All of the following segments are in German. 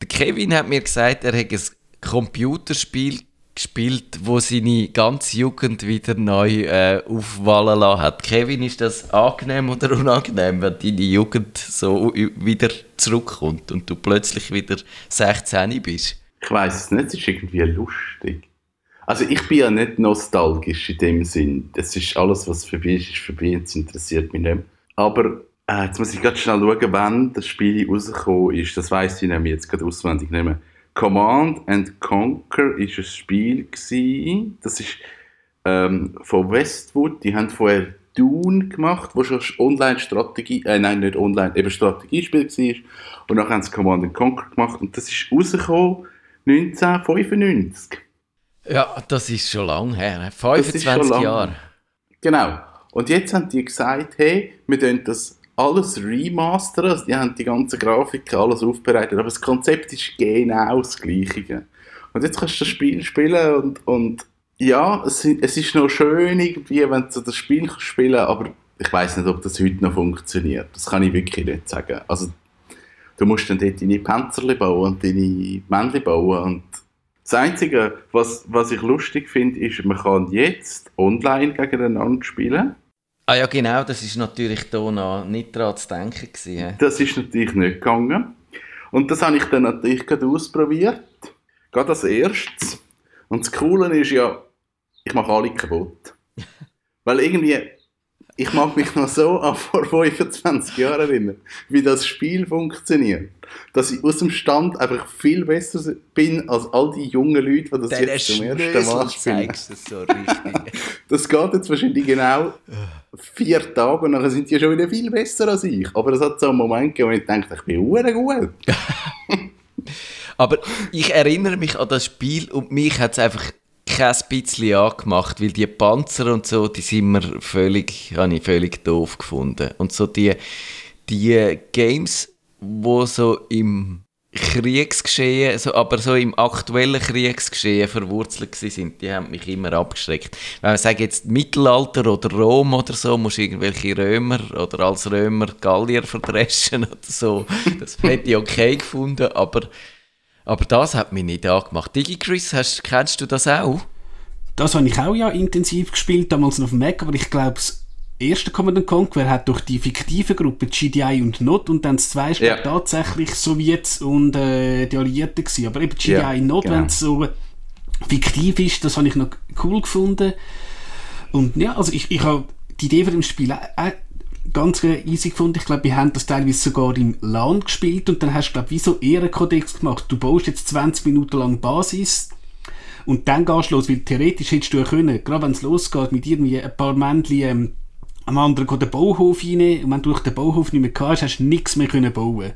Der Kevin hat mir gesagt, er hätte ein Computerspiel gespielt, wo seine ganze Jugend wieder neu äh, aufwallen lassen hat. Kevin, ist das angenehm oder unangenehm, wenn deine Jugend so wieder zurückkommt und du plötzlich wieder 16 bist? Ich weiß es nicht, es ist irgendwie lustig. Also ich bin ja nicht nostalgisch in dem Sinn. Das ist alles, was vorbei ist, ist vorbei und es interessiert mich nicht. Aber äh, jetzt muss ich ganz schnell schauen, wann das Spiel rausgekommen ist. Das weiß ich nämlich jetzt gerade auswendig nicht mehr. Command and Conquer ist ein Spiel gewesen. Das ist ähm, von Westwood. Die haben vorher Dune gemacht, wo schon Online-Strategie, äh, nein, nicht Online, eben Strategiespiel war. Und dann haben sie Command and Conquer gemacht und das ist rausgekommen 1995. Ja, das ist schon lang her. 25 Jahre. Genau. Und jetzt haben die gesagt, hey, wir tun das alles remastern. Also die haben die ganze Grafiken alles aufbereitet. Aber das Konzept ist genau das Gleiche. Und jetzt kannst du das Spiel spielen und, und ja, es, es ist noch schön irgendwie, wenn du das Spiel spielen aber ich weiß nicht, ob das heute noch funktioniert. Das kann ich wirklich nicht sagen. Also, du musst dann dort deine Panzerli bauen und deine Männchen bauen und das Einzige, was, was ich lustig finde, ist, man kann jetzt online gegeneinander spielen. Ah ja, genau, das ist natürlich da noch nicht daran zu denken gewesen. Das ist natürlich nicht gegangen. Und das habe ich dann natürlich gerade ausprobiert. Gerade als erstes. Und das Coole ist ja, ich mache alle kaputt. Weil irgendwie, ich mag mich noch so an vor 25 Jahren erinnern, wie das Spiel funktioniert. Dass ich aus dem Stand einfach viel besser bin als all die jungen Leute, die das Deine jetzt zum ersten Mal spielen. Das so das geht jetzt wahrscheinlich genau vier Tage und dann sind die schon wieder viel besser als ich. Aber es hat so einen Moment gegeben, wo ich dachte, ich bin gut. Aber ich erinnere mich an das Spiel und mich hat es einfach kein bisschen angemacht, weil die Panzer und so, die sind mir völlig, habe ich völlig doof gefunden. Und so die, die Games, wo so im Kriegsgeschehen, so, aber so im aktuellen Kriegsgeschehen verwurzelt sind, die haben mich immer abgeschreckt. Wenn man sagt jetzt Mittelalter oder Rom oder so, musst du irgendwelche Römer oder als Römer Gallier verdreschen oder so. Das hätte ich okay gefunden, aber, aber das hat mich nicht angemacht. DigiChris, hast, kennst du das auch? Das habe ich auch ja intensiv gespielt, damals noch auf dem Mac, aber ich glaube, das erste Command Conquer hat durch die fiktive Gruppe GDI und NOT und dann das zweite Ja. tatsächlich Sowjets und äh, die Alliierten gewesen. Aber eben GDI Ja, und NOT, genau. wenn es so fiktiv ist, das habe ich noch cool gefunden. Und ja, also ich, ich habe die Idee von dem Spiel auch, auch ganz easy gefunden. Ich glaube, wir haben das teilweise sogar im LAN gespielt und dann hast du, glaube ich, wie so Ehrenkodex gemacht. Du baust jetzt 20 Minuten lang Basis und dann gehst du los, weil theoretisch hättest du ja können, gerade wenn es losgeht, mit irgendwie ein paar Männchen ähm, am anderen geht den Bauhof rein und wenn du durch den Bauhof nicht mehr kannst, hast du nichts mehr können bauen.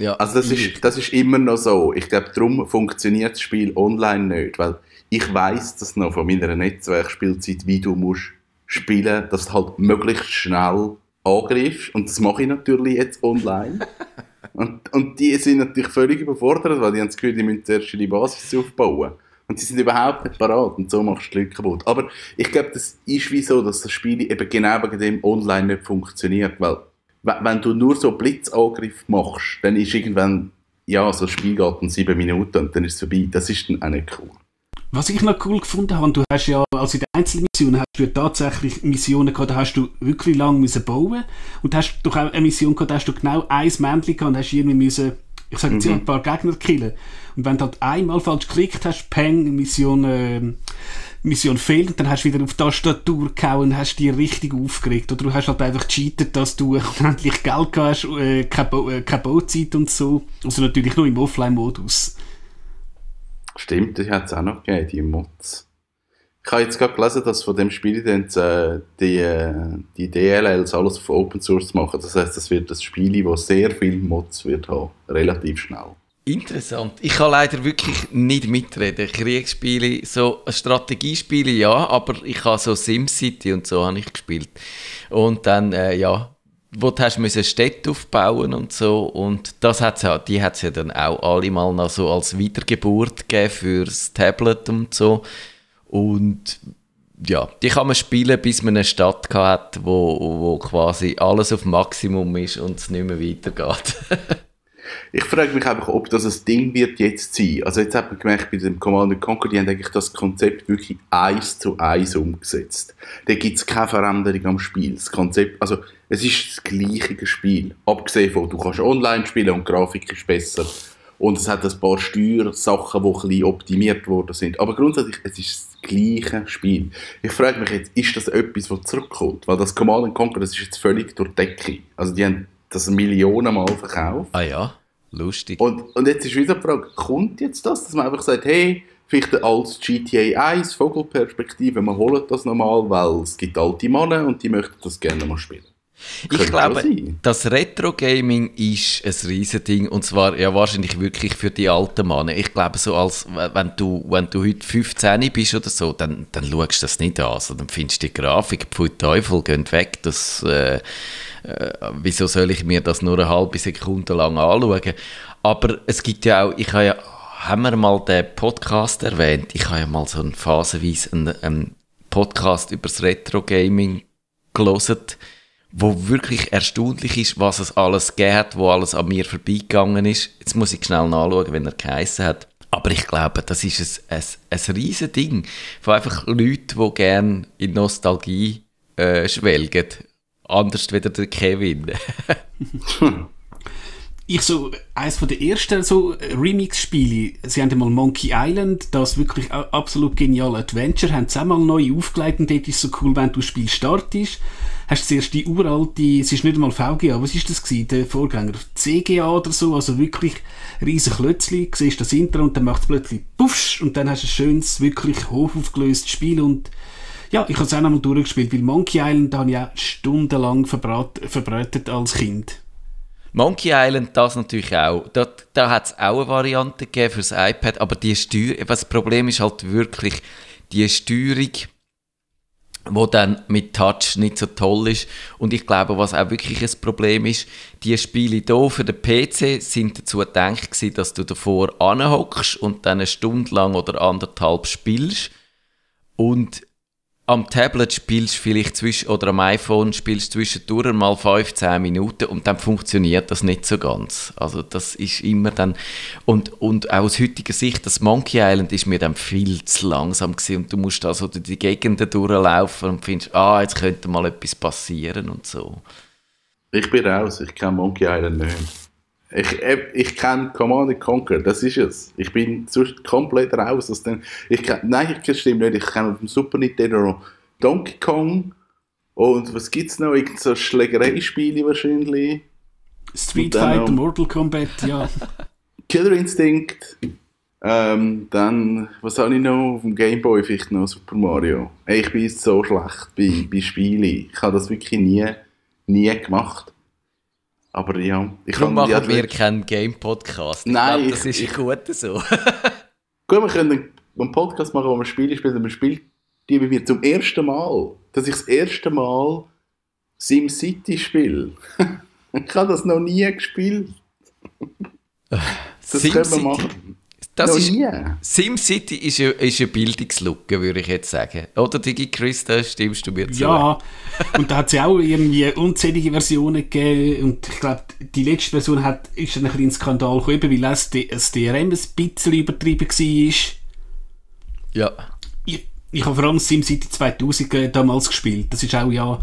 Ja, Also das ist, das ist immer noch so. Ich glaube, darum funktioniert das Spiel online nicht, weil ich weiß das noch von meiner Netzwerkspielzeit, wie du musst spielen, dass du halt möglichst schnell angreifst und das mache ich natürlich jetzt online. und, und die sind natürlich völlig überfordert, weil die haben das Gefühl, die müssen zuerst die Basis aufbauen. Und sie sind überhaupt nicht parat und so machst du die Leute kaputt. Aber ich glaube, das ist wie so, dass das Spiel eben genau wegen dem online nicht funktioniert, weil we- wenn du nur so Blitzangriff machst, dann ist irgendwann, ja, so ein Spiel geht dann sieben Minuten und dann ist es vorbei. Das ist dann auch nicht cool. Was ich noch cool gefunden habe, du hast ja, also in den Einzelmissionen hast du ja tatsächlich Missionen gehabt, da hast du wirklich lang müssen bauen und hast doch auch eine Mission gehabt, da hast du genau ein Männchen gehabt und hast irgendwie müssen, ich sage jetzt ja, ein paar Gegner killen. Und wenn du halt einmal falsch geklickt hast, Peng, Mission, ähm, Mission fehlt, und dann hast du wieder auf die Tastatur gehauen und hast dich richtig aufgeregt. Oder du hast halt einfach cheatet, dass du endlich Geld gehabt hast, äh, keine, Bau- äh, keine Bauzeit und so. Also natürlich nur im Offline-Modus. Stimmt, das hat es auch noch gegeben, die Mods. Ich habe jetzt gerade gelesen, dass von dem Spiel dann äh, die, äh, die DLLs alles auf Open Source machen. Das heißt, es wird das Spiel, das sehr viele Mods wird haben, relativ schnell. Interessant. Ich kann leider wirklich nicht mitreden. Kriegsspiele, so Strategiespiele ja, aber ich habe so SimCity und so habe ich gespielt. Und dann, äh, ja, wo du hast müssen Städte aufbauen und so. Und das hat's ja, die hat es ja dann auch alle mal noch so als Wiedergeburt gegeben fürs Tablet und so. Und ja, die kann man spielen, bis man eine Stadt hat, wo, wo quasi alles auf Maximum ist und es nicht mehr weitergeht. ich frage mich einfach, ob das ein Ding wird jetzt sein. Also jetzt hat man gemerkt, bei dem Command Conquer, die haben eigentlich das Konzept wirklich eins zu eins umgesetzt. Da gibt es keine Veränderung am Spiel. Das Konzept, also es ist das gleiche Spiel. Abgesehen von, du kannst online spielen und die Grafik ist besser. Und es hat ein paar Steuersachen, die ein bisschen optimiert worden sind. Aber grundsätzlich, es ist das gleiche Spiel. Ich frage mich jetzt, ist das etwas, das zurückkommt? Weil das Command Conquer, das ist jetzt völlig durch die Decke. Also die haben das Millionen Mal verkauft. Ah ja, lustig. Und, und jetzt ist wieder die Frage, kommt jetzt das, dass man einfach sagt, hey, vielleicht als GTA 1 Vogelperspektive, wir holen das nochmal, weil es gibt alte Männer und die möchten das gerne mal spielen. Ich glaube, das Retro-Gaming ist ein Riesending und zwar ja wahrscheinlich wirklich für die alten Männer. Ich glaube, so als, wenn du, wenn du heute 15 bist oder so, dann, dann schaust du das nicht an. Also, dann findest du die Grafik, Pfui Teufel, geht weg. Das, äh, äh, wieso soll ich mir das nur eine halbe Sekunde lang anschauen? Aber es gibt ja auch, ich habe ja, haben wir mal den Podcast erwähnt? Ich habe ja mal so einen phasenweise einen, einen Podcast über das Retro-Gaming gelesen wo wirklich erstaunlich ist, was es alles geht, wo alles an mir vorbeigegangen ist. Jetzt muss ich schnell nachschauen, wenn er geheissen hat. Aber ich glaube, das ist ein, ein, ein riesen Ding von einfach Leuten, die gerne in Nostalgie äh, schwelgen. Anders wie der Kevin. ich so, eines von der ersten so Remix-Spiele, sie haben mal Monkey Island, das wirklich absolut geniale Adventure, haben sie auch mal neu aufgelegt und dort ist so cool, wenn du das Spiel startest hast du zuerst die uralte, es ist nicht einmal VGA, was ist das gewesen, der Vorgänger? CGA oder so, also wirklich riesen Klötzli, siehst das Intro und dann macht es plötzlich puffsch und dann hast du ein schönes, wirklich hochaufgelöstes Spiel und ja, ich habe es auch noch mal durchgespielt, weil Monkey Island habe ich auch stundenlang verbrat, verbreitet als Kind. Monkey Island, das natürlich auch. Da, da hat es auch eine Variante gegeben fürs iPad, aber die Steuerung, das Problem ist halt wirklich, die Steuerung wo dann mit Touch nicht so toll ist. Und ich glaube, was auch wirklich ein Problem ist, die Spiele hier für den PC sind dazu gedacht gewesen, dass du davor anhockst und dann eine Stunde lang oder anderthalb spielst. Und am Tablet spielst vielleicht zwischen, oder am iPhone spielst du zwischendurch mal 15 Minuten und dann funktioniert das nicht so ganz. Also das ist immer dann, und, und auch aus heutiger Sicht, das Monkey Island ist mir dann viel zu langsam gewesen und du musst da so durch die Gegenden durchlaufen und findest, ah, jetzt könnte mal etwas passieren und so. Ich bin raus, ich kenne Monkey Island nicht. Ich, äh, ich kenne Command Conquer, das ist es. Ich bin komplett raus aus dem. Ich kenn, nein, das stimmt nicht. Ich kenne auf dem Super Nintendo Donkey Kong und was gibt es noch? Irgend so Schlägereispiele wahrscheinlich. Street Fighter, Mortal Kombat, ja. Killer Instinct. Ähm, dann, was habe ich noch auf dem Gameboy? Vielleicht noch Super Mario. Ich bin so schlecht bei, bei Spielen. Ich habe das wirklich nie, nie gemacht. Aber ja, ich Darum machen ja, wir keinen Game-Podcast. Nein. Glaub, das ist ich, gut so. gut, wir können einen Podcast machen, wo wir Spiele spielen. Wir spielen die bei mir zum ersten Mal. Dass ich das erste Mal SimCity spiele. ich habe das noch nie gespielt. Das Sim können wir machen. Das ist. SimCity ist, eine, ist eine Bildungslücke, würde ich jetzt sagen. Oder Digi Chris, da stimmst du mir zu. Ja, und da hat es ja auch irgendwie unzählige Versionen gegeben. Und ich glaube, die letzte Version hat, ist ein kleiner Skandal gekommen, weil das, das DRM ein bisschen übertrieben war. Ja. Ich, ich habe vor allem SimCity 2000 äh, damals gespielt. Das ist auch ja...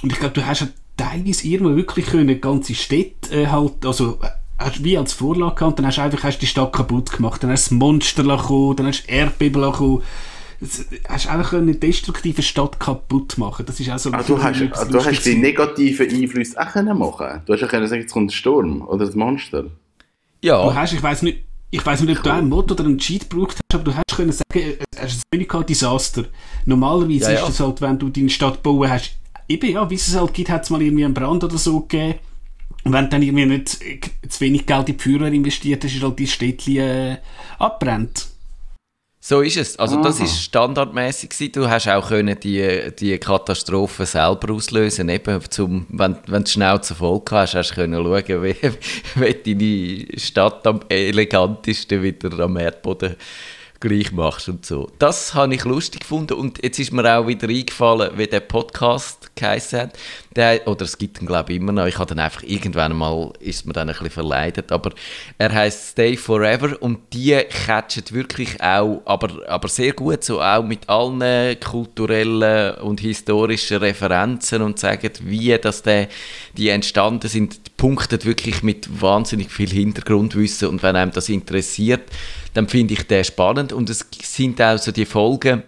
Und ich glaube, du hast ja teilweise irgendwo wirklich können, ganze Städte äh, halt, also hast wie als Vorlage gehabt, dann hast du einfach hast die Stadt kaputt gemacht, dann hast du das Monster gekommen, dann hast du Erdbeben gekommen. Hast einfach eine destruktive Stadt kaputt machen. Das ist auch so. Ah, du hast, du hast die negativen Einflüsse auch können machen. Du hast ja können sagen, jetzt kommt der Sturm oder das Monster. Ja. Du hast, ich weiß nicht, ich weiß nicht, ob du einen Mod oder einen Cheat gebraucht hast, aber du hast können sagen, es ist ein wenig Desaster. Normalerweise ja, ja. ist es halt, wenn du deine Stadt bauen hast, eben ja, wie es halt gibt, hat es mal irgendwie einen Brand oder so gegeben und wenn du dann irgendwie nicht zu wenig Geld in die Feuerwehr investiert hast, ist halt die Städtchen äh, abbrennt. So ist es. Also Aha. das ist standardmäßig Du hast auch können die, die Katastrophe selber auslösen. Eben zum, wenn, wenn du Schnauze voll hast, hast du können schauen, wie, wie deine Stadt am elegantesten wieder am Erdboden gleich machst und so. Das habe ich lustig gefunden und jetzt ist mir auch wieder eingefallen, wie der Podcast geheißen hat. Der, oder es gibt ihn glaube ich immer noch. Ich habe dann einfach irgendwann mal, ist mir dann ein bisschen verleidet, aber er heißt Stay Forever und die catchen wirklich auch, aber, aber sehr gut, so auch mit allen kulturellen und historischen Referenzen und sagen, wie das der, die entstanden sind, die punktet wirklich mit wahnsinnig viel Hintergrundwissen und wenn einem das interessiert, dann finde ich den spannend und es sind auch so die Folgen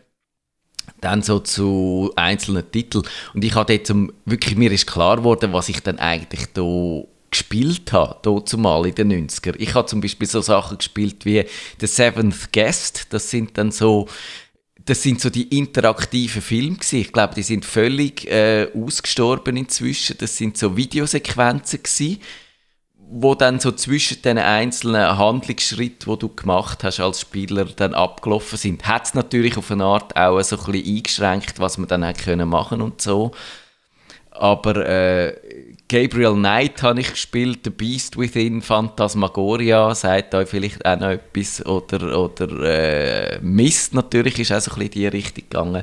dann so zu einzelnen Titeln und ich habe jetzt wirklich, mir ist klar geworden, was ich dann eigentlich da gespielt habe, dort zumal in den 90er. Ich habe zum Beispiel so Sachen gespielt wie The Seventh Guest, das sind dann so das sind so die interaktiven Filme. Ich glaube, die sind völlig äh, ausgestorben inzwischen. Das sind so Videosequenzen gewesen wo dann so zwischen den einzelnen Handlungsschritten, wo du gemacht hast als Spieler, dann abgelaufen sind, hat es natürlich auf eine Art auch so ein bisschen eingeschränkt, was man dann hätte können machen und so. Aber äh, Gabriel Knight habe ich gespielt, The Beast Within, Phantasmagoria, sagt euch vielleicht auch noch etwas. Oder, oder äh, Mist natürlich ist auch so ein bisschen in die Richtung gegangen.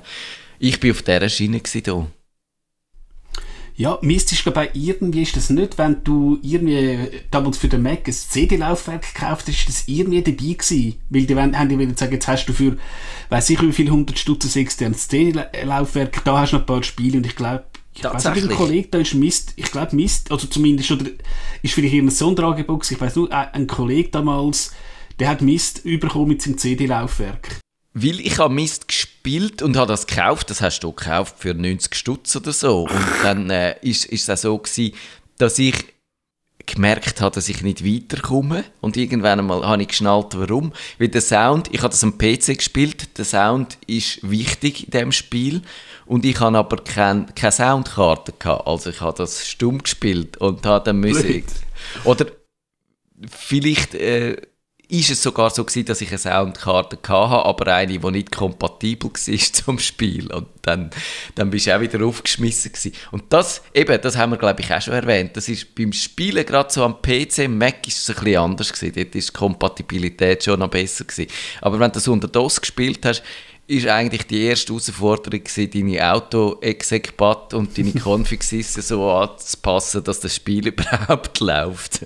Ich bin auf dieser Schiene hier. Ja, Mist ist glaube ich irgendwie ist das nicht, wenn du irgendwie damals für den Mac ein CD-Laufwerk gekauft hast, ist das irgendwie dabei gewesen. Weil die haben die gesagt, jetzt hast du für, weiß ich wie viel, 100 Stutz ein externes CD-Laufwerk, da hast du noch ein paar Spiele und ich glaube, ich weiß nicht, ein Kollege, da ist Mist, ich glaube Mist, also zumindest, oder ist vielleicht ein Sonderangebot ich weiß nur, ein Kollege damals, der hat Mist bekommen mit seinem CD-Laufwerk. Weil ich habe Mist gespielt und habe das gekauft, das hast du gekauft für 90 Stutz oder so. Und dann äh, ist, ist es auch so gewesen, dass ich gemerkt habe, dass ich nicht weiterkomme. Und irgendwann einmal habe ich geschnallt, warum. Weil der Sound, ich habe das am PC gespielt, der Sound ist wichtig in diesem Spiel. Und ich habe aber keine kein Soundkarte gehabt. Also ich habe das stumm gespielt und habe dann Musik. Oder vielleicht... Äh, ist es sogar so gewesen, dass ich eine Soundkarte hatte, aber eine, die nicht kompatibel war zum Spiel. Und dann, dann bist du auch wieder aufgeschmissen gewesen. Und das, eben, das haben wir, glaube ich, auch schon erwähnt. Das ist beim Spielen gerade so am PC, Mac ist es ein bisschen anders gewesen. Dort ist die Kompatibilität schon noch besser gewesen. Aber wenn du das unter DOS gespielt hast, ist eigentlich die erste Herausforderung gewesen, deine Auto-Execubat und deine Configs so anzupassen, dass das Spiel überhaupt läuft.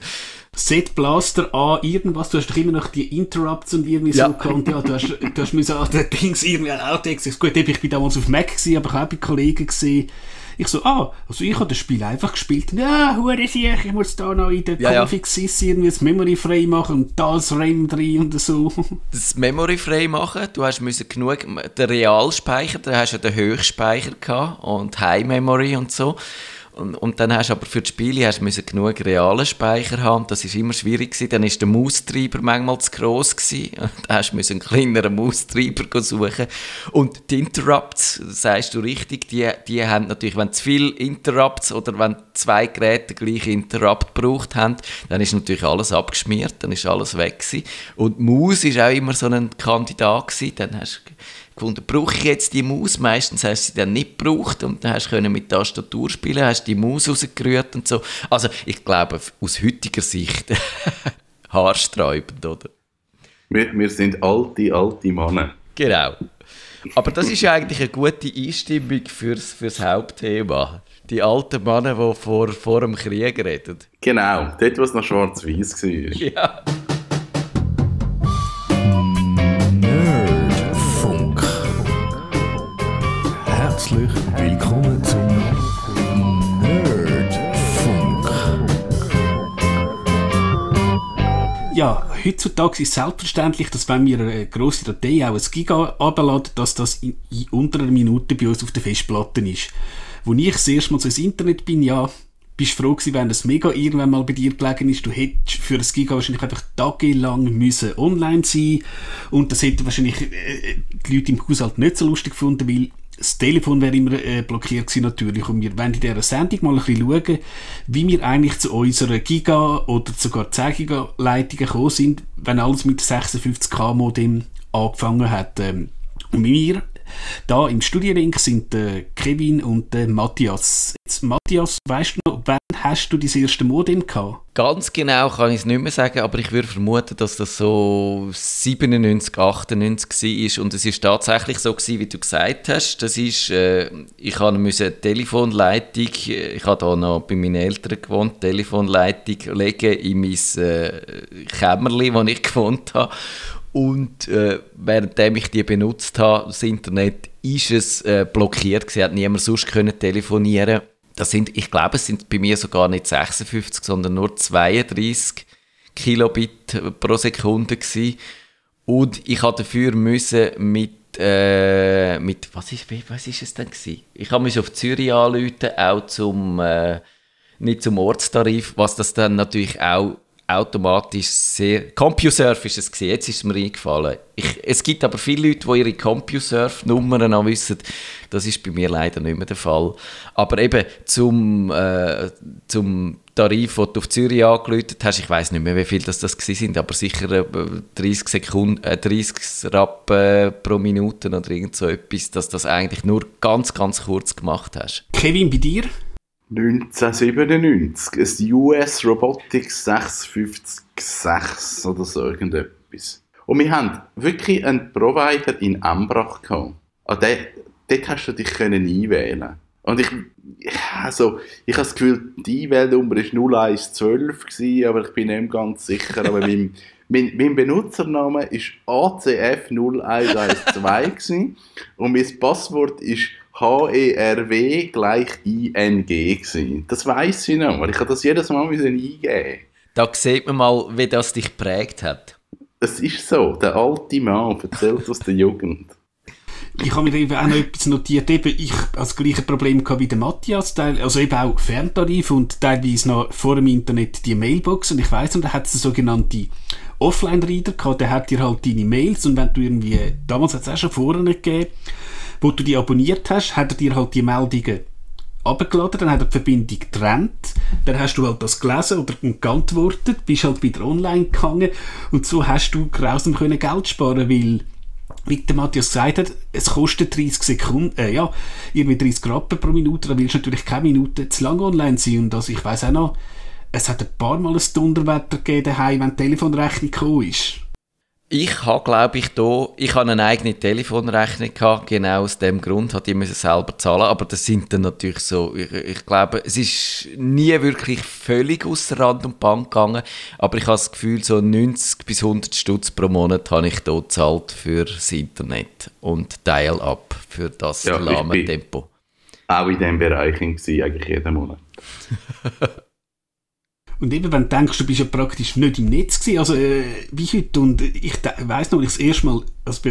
Set Blaster an irgendwas, du hast immer noch die Interrupts und irgendwie ja. so gehabt, ja, du hast, du hast müssen an den Dings irgendwie ein Outtakes, gut, ich bin damals auf Mac gewesen, aber ich habe auch bei Kollegen gesehen, ich so, ah, also ich habe das Spiel einfach gespielt. Ja, hure sicher, ich muss da noch in der ja, Configs ja. irgendwie das Memory frei machen und das RAM drin und so. Das Memory frei machen, du hast müssen genug, den Realspeicher, da hast du ja den Höchstspeicher gehabt und High Memory und so. Und, und dann hast du aber für die Spiele hast du genug realen Speicher haben. Das ist immer schwierig gewesen. Dann ist der Maustreiber manchmal zu gross gewesen. Da hast du einen kleineren Maustreiber suchen. Und die Interrupts, sagst du richtig, die, die haben natürlich, wenn zu viele Interrupts oder wenn zwei Geräte gleich Interrupt gebraucht haben, dann ist natürlich alles abgeschmiert, dann ist alles weg gewesen. Und Maus ist auch immer so ein Kandidat gewesen. Dann hast du gefunden, brauche ich jetzt die Maus? Meistens hast du sie dann nicht gebraucht und dann hast du mit Tastatur spielen, hast die Maus rausgerührt und so. Also ich glaube, aus heutiger Sicht haarsträubend, oder? Wir, wir sind alte, alte Männer. Genau. Aber das ist ja eigentlich eine gute Einstimmung fürs, fürs Hauptthema. Die alten Männer, die vor, vor dem Krieg reden. Genau, dort, wo es noch schwarz-weiß war. Ja. Ja, heutzutage ist selbstverständlich, dass wenn wir eine grosse Datei, auch ein Giga, abladen, dass das in, in unter einer Minute bei uns auf der Festplatte ist. Als ich das erste Mal so ins Internet bin, ja, bist froh gewesen, wenn das mega irgendwann mal bei dir gelegen ist. Du hättest für das Giga wahrscheinlich einfach tagelang müssen online sein und das hätten wahrscheinlich äh, die Leute im Haushalt nicht so lustig gefunden, weil das Telefon wäre immer äh, blockiert gewesen natürlich und wir wollen in dieser Sendung mal ein bisschen schauen, wie wir eigentlich zu unserer Giga- oder sogar 10 Giga-Leitungen gekommen sind, wenn alles mit 56K-Modem angefangen hat. Ähm, und wir Da im Studienlink sind der Kevin und der Matthias. Jetzt, Matthias, weißt du noch, wann hast du dein erste Modem gehabt? Ganz genau kann ich es nicht mehr sagen, aber ich würde vermuten, dass das so 97, 98 war. Und es ist tatsächlich so gewesen, wie du gesagt hast. Das ist, äh, ich habe eine Telefonleitung, äh, ich habe da noch bei meinen Eltern gewohnt, Telefonleitung legen in mein äh, Kämmerchen, wo ich gewohnt habe. Und äh, währenddem ich die benutzt habe, das Internet, ist es äh, blockiert gewesen, hat niemand sonst können telefonieren. Das sind, ich glaube, es sind bei mir sogar nicht 56, sondern nur 32 Kilobit pro Sekunde gewesen. Und ich hatte dafür müssen mit äh, mit was ist was ist es denn gewesen? Ich habe mich auf Zürich anrufen, auch zum äh, nicht zum Ortstarif, was das dann natürlich auch automatisch sehr... CompuServe ist es gewesen, jetzt ist es mir eingefallen. Ich, es gibt aber viele Leute, die ihre CompuServe-Nummern noch wissen. Das ist bei mir leider nicht mehr der Fall. Aber eben zum, äh, zum Tarif, den du auf Zürich angelötet hast, ich weiß nicht mehr, wie viel das, das sind, aber sicher 30 Sekunden, äh, 30 Rappen äh, pro Minute oder irgend so etwas, dass das eigentlich nur ganz, ganz kurz gemacht hast. Kevin, bei dir? 1997, ein US Robotics 656 oder so irgendetwas. Und wir haben wirklich einen Provider in Ambrach gehabt. Den, dort hast du dich einwählen Und ich, also, ich habe das Gefühl, die Einwählnummer war 0112, gewesen, aber ich bin nicht ganz sicher. Aber mein, mein, mein Benutzername war ACF0112 und mein Passwort ist H-E-R-W gleich I-N-G gewesen. Das weiss ich noch, weil ich das jedes Mal eingeben Da sieht man mal, wie das dich prägt hat. Es ist so, der alte Mann erzählt aus der Jugend. Ich habe mir eben auch noch etwas notiert, eben ich das gleiche Problem gehabt wie der Matthias, also eben auch Ferntarif und teilweise noch vor dem Internet die Mailbox und ich weiss und da hat es sogenannte Offline-Reader gehabt, der hat dir halt deine Mails und wenn du irgendwie, damals hat es auch schon vorher nicht gegeben, wo du die abonniert hast, hat er dir halt die Meldungen abgeladen, dann hat er die Verbindung getrennt, dann hast du halt das gelesen oder geantwortet, bist halt wieder online gegangen und so hast du grausam können Geld sparen, weil wie der Matthias gesagt hat, es kostet 30 Sekunden, äh, ja, irgendwie 30 Rappen pro Minute, da willst du natürlich keine Minute zu lang online sein und also ich weiß auch noch, es hat ein paar Mal ein Dunderwetter gegeben daheim, wenn die Telefonrechnung gekommen ist. Ich habe, glaube ich, da, ich habe eine eigene Telefonrechnung gehabt, genau aus dem Grund, hat ich müssen selber zahlen, aber das sind dann natürlich so, ich, ich, glaube, es ist nie wirklich völlig außer Rand und Bank gegangen, aber ich habe das Gefühl, so 90 bis 100 Stutz pro Monat habe ich hier gezahlt für das Internet und Dial-Up für das ja, lahme Tempo. Auch in diesem Bereich eigentlich jeden Monat. Und eben, wenn du denkst, du bist ja praktisch nicht im Netz gewesen, also äh, wie heute, und ich weiss noch, ich das erste Mal, also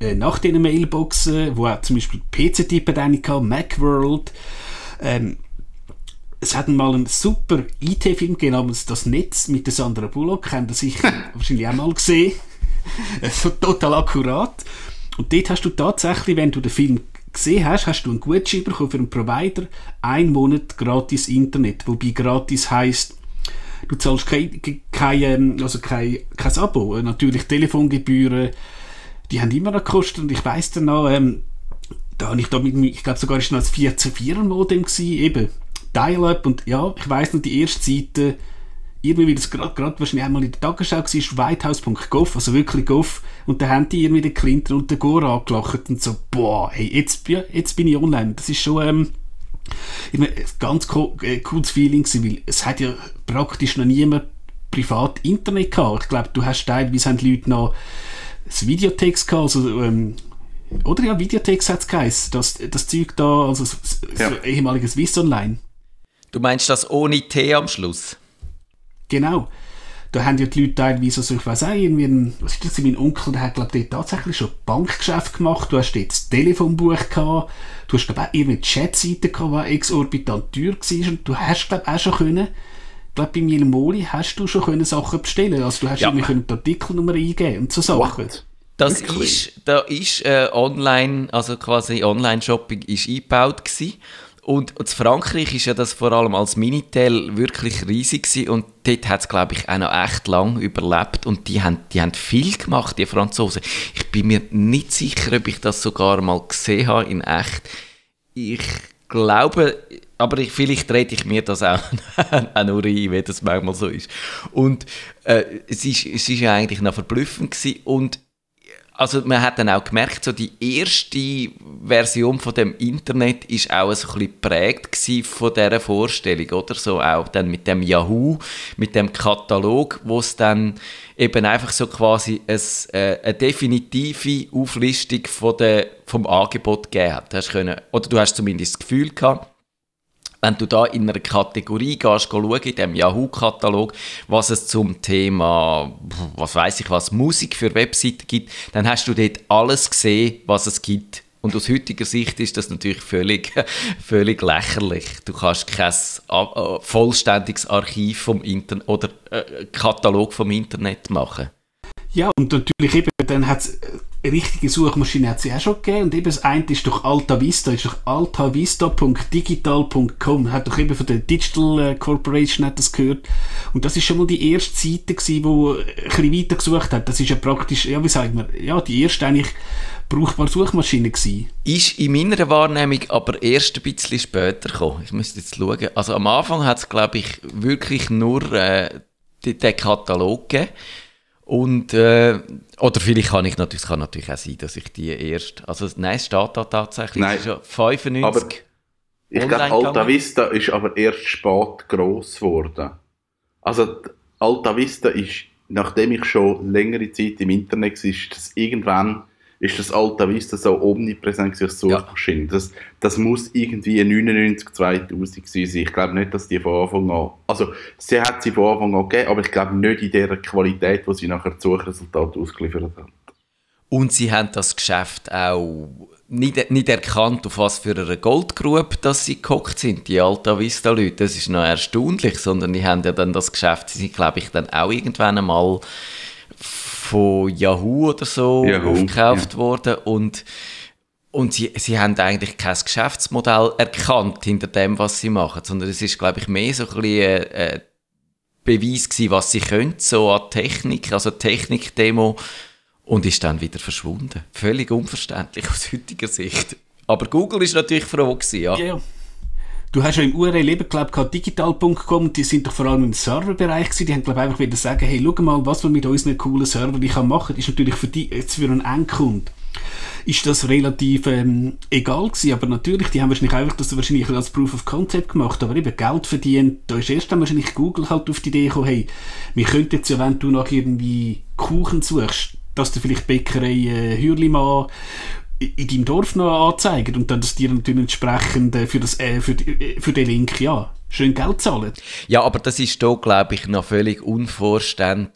äh, nach diesen Mailboxen, wo auch zum Beispiel PC-Typen hatte, Macworld, ähm, es hat mal einen super IT-Film gegeben, namens «Das Netz» mit der Sandra Bullock, haben das sicher wahrscheinlich auch mal gesehen. so total akkurat. Und dort hast du tatsächlich, wenn du den Film gesehen hast, hast du einen Gutschein bekommen für einen Provider, ein Monat gratis Internet, wobei gratis heisst, du zahlst kein, kein, ähm, also kein, kein Abo. Natürlich Telefongebühren, die haben immer noch gekostet und ich weiss dann noch, ähm, da habe ich da mit, ich glaube sogar ist noch ein 14 er Modem gewesen, eben Dial-Up und ja, ich weiss noch die erste Seite, irgendwie wie das gerade wahrscheinlich einmal in der Tagesschau war, ist whitehouse.gov, also wirklich gov, und da haben die irgendwie den Clinton und den Gore angelacht und so, boah, hey, jetzt, jetzt bin ich online. Das ist schon, ähm, ich meine, ein ganz äh, cooles Feeling weil es hat ja praktisch noch niemand privat Internet gehabt. Ich glaube, du hast teilweise haben die Leute noch das Videotext gehabt, also, ähm, oder ja, Videotext hat es geheißen, das, das Zeug da, also das, ja. das ehemalige Swiss Online. Du meinst das ohne T am Schluss? Genau da haben ja die Leute teilweise, also ich weiß auch, irgendwie, ein, was ist das, mein Onkel, der hat, glaube ich, tatsächlich schon Bankgeschäft gemacht, du hast dort das Telefonbuch gehabt, du hast, glaube ich, auch irgendwie Chatseite gehabt, die exorbitant teuer war und du hast, glaube ich, auch schon können, ich glaube, bei mir Moli hast du schon können Sachen bestellen, also du hast ja. irgendwie können die Artikelnummer eingeben und so Sachen. What? Das ist, da ist äh, online, also quasi Online-Shopping ist eingebaut gewesen. Und in Frankreich ist ja das vor allem als Minitel wirklich riesig gewesen und dort hat es, glaube ich, auch noch echt lang überlebt und die haben, die haben viel gemacht, die Franzosen. Ich bin mir nicht sicher, ob ich das sogar mal gesehen habe in echt. Ich glaube, aber ich, vielleicht rede ich mir das auch, auch nur ein, wie das manchmal so ist. Und äh, es, ist, es ist ja eigentlich noch verblüffend gewesen und also man hat dann auch gemerkt, so die erste Version von dem Internet ist auch ein bisschen geprägt von dieser Vorstellung, oder? So auch dann mit dem Yahoo, mit dem Katalog, wo es dann eben einfach so quasi ein, äh, eine definitive Auflistung von der, vom Angebot gegeben hat. Hast können, oder du hast zumindest das Gefühl gehabt, wenn du da in einer Kategorie gehst, schauen, in dem Yahoo-Katalog, was es zum Thema, was weiß ich was, Musik für Webseiten gibt, dann hast du dort alles gesehen, was es gibt. Und aus heutiger Sicht ist das natürlich völlig, völlig lächerlich. Du kannst kein äh, vollständiges Archiv vom Internet oder äh, Katalog vom Internet machen. Ja, und natürlich eben, dann hat es eine richtige Suchmaschine hat sie auch schon gegeben. Und eben das eine ist durch Alta Vista, ist durch altavista.digital.com, hat doch eben von der Digital äh, Corporation hat das gehört. Und das ist schon mal die erste Seite gewesen, wo ein bisschen weiter gesucht hat, das ist ja praktisch, ja wie sagen wir, ja die erste eigentlich brauchbare Suchmaschine gewesen. Ist in meiner Wahrnehmung aber erst ein bisschen später gekommen, ich müsste jetzt schauen, also am Anfang hat es glaube ich wirklich nur äh, den Katalog gegeben und, äh, oder vielleicht kann ich natürlich, es kann natürlich auch sein, dass ich die erst, also nein, es steht da tatsächlich, nein, ist ja 95. Aber ich glaube, Alta Vista ist aber erst spät gross geworden. Also Alta Vista ist, nachdem ich schon längere Zeit im Internet war, ist das irgendwann ist das Alta Vista so omnipräsent als Suchmaschine. Ja. Das, das muss irgendwie 99, 2000 sein. Ich glaube nicht, dass die von Anfang an, also sie hat sie von Anfang an gegeben, aber ich glaube nicht in der Qualität, wo sie nachher das Suchresultat ausgeliefert hat. Und sie haben das Geschäft auch nicht, nicht erkannt, auf was für eine Goldgrube dass sie gekocht sind, die Alta Vista-Leute. Das ist noch erstaunlich, sondern die haben ja dann das Geschäft, sie sind, glaube ich, dann auch irgendwann einmal von Yahoo oder so Yahoo, aufgekauft ja. worden und und sie, sie haben eigentlich kein Geschäftsmodell erkannt hinter dem, was sie machen, sondern es ist, glaube ich, mehr so ein bisschen ein, ein Beweis gewesen, was sie können, so an Technik, also Technik-Demo und ist dann wieder verschwunden. Völlig unverständlich aus heutiger Sicht. Aber Google ist natürlich froh gewesen, ja. ja. Du hast ja im URL eben, glaube digital.com, die sind doch vor allem im Serverbereich gewesen. Die haben, glaube einfach wieder sagen, hey, schau mal, was wir mit unseren coolen Servern machen können, ist natürlich für die, jetzt für einen Endkunden, ist das relativ ähm, egal gewesen. Aber natürlich, die haben wahrscheinlich einfach das wahrscheinlich als Proof of Concept gemacht, aber eben Geld verdient. Da ist erst dann wahrscheinlich Google halt auf die Idee gekommen, hey, wir könnten jetzt ja, wenn du nach irgendwie Kuchen suchst, dass du vielleicht Bäckerei äh, Hürlimann in deinem Dorf noch anzeigen und dann das dir natürlich entsprechend äh, für, das, äh, für, die, äh, für den Link ja, schön Geld zahlen. Ja, aber das ist hier, glaube ich, noch völlig unvorstellbar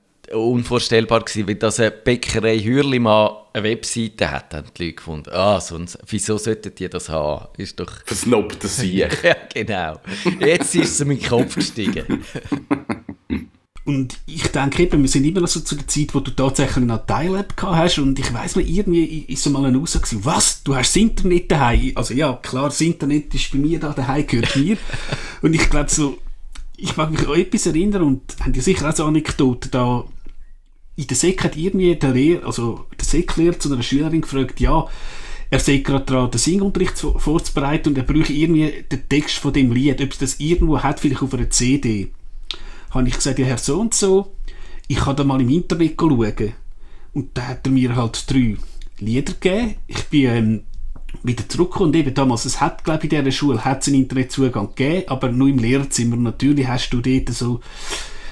gewesen, weil das eine Bäckerei Hürli mal eine Webseite hat, haben die Leute gefunden. Ah, sonst, wieso sollten die das haben? Ist doch... Versnobter Sieg. ja, genau. Jetzt ist es in meinen Kopf gestiegen. Und ich denke eben, wir sind immer noch so zu der Zeit, wo du tatsächlich noch Dial-App hast und ich weiss noch, irgendwie ist so mal eine Aussage gewesen, was, du hast das Internet daheim? Also ja, klar, das Internet ist bei mir da, daheim gehört mir. und ich glaube so, ich mag mich an etwas erinnern und haben die sicher auch so Anekdoten da, in der Sek hat irgendwie der Lehrer, also der Seklehrer zu einer Schülerin gefragt, ja, er sei gerade dran, den Singunterricht vorzubereiten und er bräuchte irgendwie den Text von dem Lied, ob es das irgendwo hat, vielleicht auf einer CD habe ich gesagt, ja Herr so und so, ich kann da mal im Internet schauen. Und da hat er mir halt drei Lieder gegeben. Ich bin ähm, wieder zurückgekommen und eben damals, es hat, glaube ich, in dieser Schule hat einen Internetzugang gegeben, aber nur im Lehrerzimmer. Natürlich hast du dort so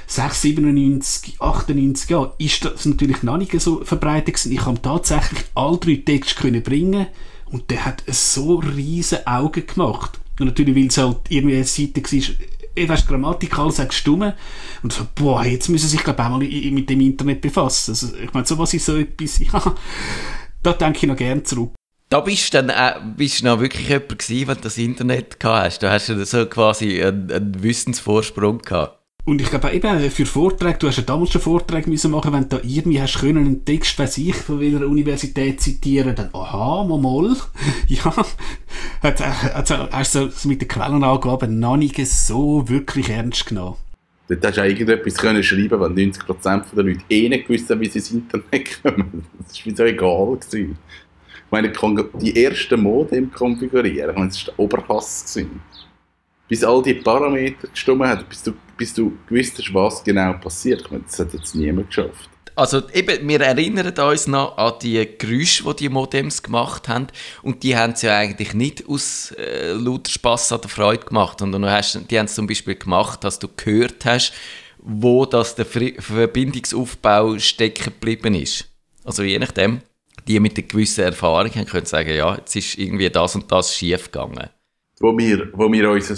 6, 97, 98 Jahre, ist das natürlich noch nicht so verbreitet gewesen. Ich habe tatsächlich alle drei Texte können bringen und der hat so riesen Augen gemacht. Und natürlich, weil es halt irgendwie eine Seite war, weißt, Grammatik, alles hat gestummen. Und so, boah, jetzt müssen sie sich, glaube ich, auch mal mit dem Internet befassen. Also, ich meine, sowas ist so etwas, ja, da denke ich noch gerne zurück. Da bist du dann auch, bist du noch wirklich jemand gewesen, wenn du das Internet gehabt hast. Da hast du so quasi einen, einen Wissensvorsprung gehabt. Und ich glaube eben für Vorträge, du hast ja damals schon Vorträge müssen machen, wenn du irgendwie hast können einen Text, weiß ich, von welcher Universität zitieren, dann, aha, mal, mal, ja, hat, hat, hast du mit den Quellenangaben noch nicht so wirklich ernst genommen? Dort hast du auch irgendetwas können schreiben weil 90% der Leute eh nicht gewusst wie sie ins Internet kommen. Das war mir so egal. Gewesen. Ich meine, die ersten Modem konfigurieren, ich meine, das war der Oberhass. Gewesen. Bis all die Parameter gestimmt haben, bis du, bis du gewusst hast, was genau passiert. Ich meine, das hat jetzt niemand geschafft. Also eben, wir erinnern uns noch an die Geräusche, die die Modems gemacht haben und die haben es ja eigentlich nicht aus äh, lauter Spass an der Freude gemacht, sondern hast, die haben es zum Beispiel gemacht, dass du gehört hast, wo das der Verbindungsaufbau stecken geblieben ist. Also je nachdem, die mit einer gewissen Erfahrung haben können sagen, ja, jetzt ist irgendwie das und das schief gegangen. Wo wir, wo wir unser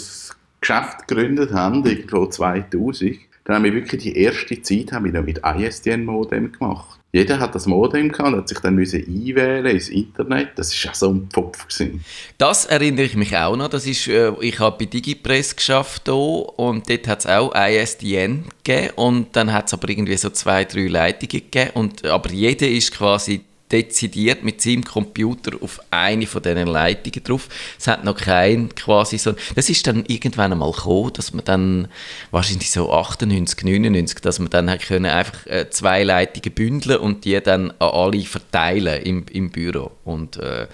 Geschäft gegründet haben, irgendwo 2000, dann haben wir wirklich die erste Zeit haben wir noch mit ISDN-Modem gemacht. Jeder hat das Modem gehabt und hat sich dann müssen einwählen ins Internet. Das war auch so ein Pfopf. Gewesen. Das erinnere ich mich auch noch. Das ist, äh, ich habe bei Digipress geschafft hier, und dort hat es auch ISDN gegeben und dann hat es aber irgendwie so zwei, drei Leitungen gegeben. Und, aber jeder ist quasi dezidiert mit seinem Computer auf eine von diesen Leitungen drauf. Es hat noch kein quasi so... Das ist dann irgendwann einmal gekommen, dass man dann, wahrscheinlich so 98, 99, dass man dann können einfach äh, zwei Leitungen bündeln und die dann an alle verteilen im, im Büro. Und äh,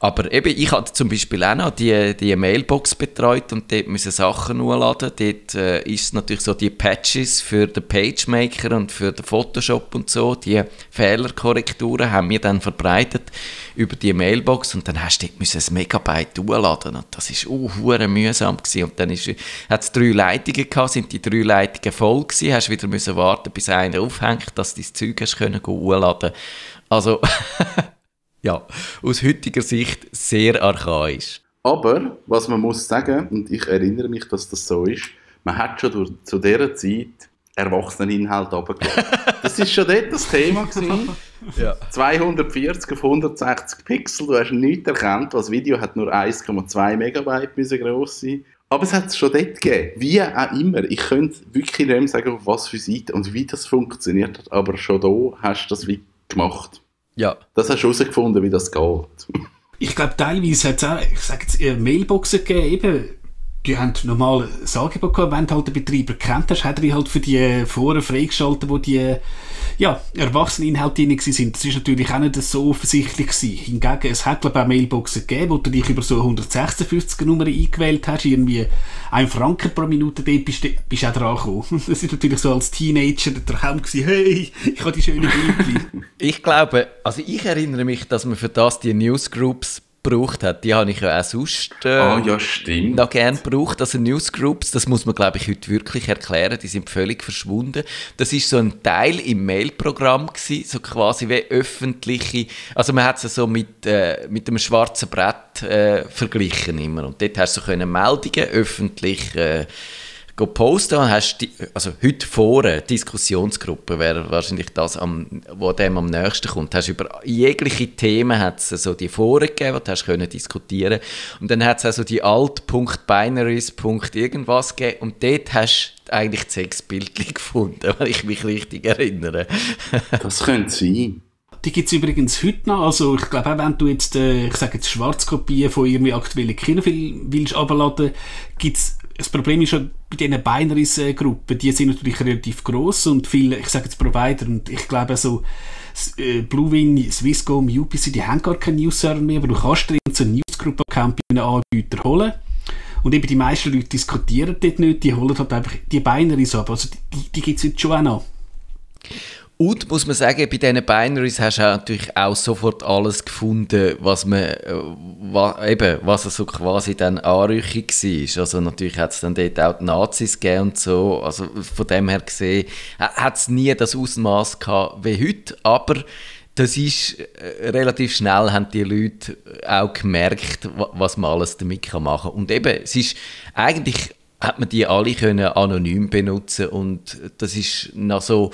aber eben, ich hatte zum Beispiel auch noch die, die Mailbox betreut und dort müssen Sachen hochladen. Dort äh, ist natürlich so die Patches für den PageMaker und für den Photoshop und so, die Fehlerkorrekturen haben wir dann verbreitet über die Mailbox und dann hast du dort müssen ein Megabyte hochladen und das ist uh, mühsam gewesen. Und dann hat es drei Leitungen gehabt, sind die drei Leitungen voll gewesen, hast wieder müssen warten, bis einer aufhängt, dass du dein Zeug hast können hochladen. Also ja, aus heutiger Sicht sehr archaisch. Aber, was man muss sagen, und ich erinnere mich, dass das so ist, man hat schon durch, zu dieser Zeit Erwachseneninhalt runtergeladen. das ist schon dort das Thema gewesen. ja. 240 auf 160 Pixel, du hast nichts erkannt, das Video hat nur 1,2 Megabyte müssen gross sein. Aber es hat es schon dort gegeben. Wie auch immer. Ich könnte wirklich nicht mehr sagen, auf was für Seite und wie das funktioniert hat, aber schon da hast du das wie gemacht. Ja. Das hast du herausgefunden, wie das geht. ich glaube, teilweise hat es auch, ich sage jetzt, Mailboxen gegeben, eben, die haben normal Angebot gehabt, wenn du halt den Betreiber kennt hast, hat er halt für die Foren freigeschaltet, wo die ja, Erwachseneninhalte drin sind. Das ist natürlich auch nicht so offensichtlich gewesen. Hingegen, es hat glaube ich Mailboxen gegeben, wo du dich über so 156 Nummern eingewählt hast, irgendwie ein Franken pro Minute, dort bist du bist auch dran gekommen. Das ist natürlich so als Teenager der Traum gewesen, hey, ich habe die schöne Bildchen. ich glaube, also ich erinnere mich, dass man für das die Newsgroups gebraucht hat, die habe ich ja auch sonst äh, ah, ja, stimmt. noch gerne gebraucht. Also Newsgroups, das muss man glaube ich heute wirklich erklären, die sind völlig verschwunden. Das ist so ein Teil im Mailprogramm gewesen, so quasi wie öffentliche, also man hat es so mit, äh, mit einem schwarzen Brett äh, verglichen immer und dort hast du so können Meldungen öffentlich äh, posten und hast die, also heute vor Diskussionsgruppe wäre wahrscheinlich das, am, wo dem am nächsten kommt. Hast über jegliche Themen hat es so die Foren gegeben, die du können diskutieren und dann hat es also die alt.binaries. irgendwas gegeben und dort hast du eigentlich sechs Bildchen gefunden, wenn ich mich richtig erinnere. das könnte sein. Die gibt es übrigens heute noch. Also ich glaube auch, wenn du jetzt, äh, ich sage jetzt Schwarzkopien von irgendwie aktuellen Kinofilmen willst abladen, gibt es das Problem ist schon bei diesen Binaries-Gruppen, die sind natürlich relativ groß und viele, ich sage jetzt Provider und ich glaube so äh, Bluewin, Swisscom, UPC, die haben gar keinen News-Server mehr, aber du kannst dir so einen Newsgroup-Account bei einem Anbieter holen und eben die meisten Leute diskutieren dort nicht, die holen halt einfach die Binaries ab, also die, die gibt es jetzt schon auch noch. Und muss man sagen, bei diesen Binaries hast du natürlich auch sofort alles gefunden, was man, äh, wa, eben, was so quasi dann anrüchig war. Also natürlich hat es dann dort auch die Nazis gegeben und so. Also von dem her gesehen hat es nie das Ausmaß gehabt wie heute, aber das ist äh, relativ schnell haben die Leute auch gemerkt, was man alles damit machen kann. Und eben, es ist eigentlich hat man die alle können anonym benutzen und das ist noch so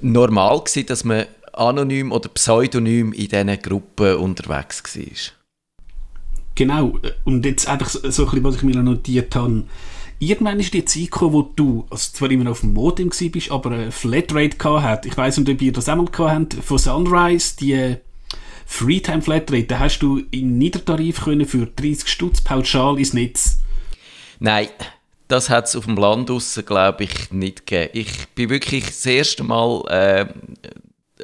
normal gewesen, dass man anonym oder pseudonym in diesen Gruppen unterwegs war. Genau, und jetzt einfach so, ein bisschen, was ich mir notiert habe. Irgendwann ist die Zeit gekommen, wo du, also zwar immer auf dem Modem bist, aber eine Flatrate gehabt hast. Ich weiss nicht, ob ihr das einmal gehabt habt, von Sunrise, die Freetime Flatrate, da hast du im Niedertarif können für 30 Stutz pauschal ins Netz. Nein, das hat es auf dem Land draussen, glaube ich, nicht gegeben. Ich bin wirklich das erste Mal äh,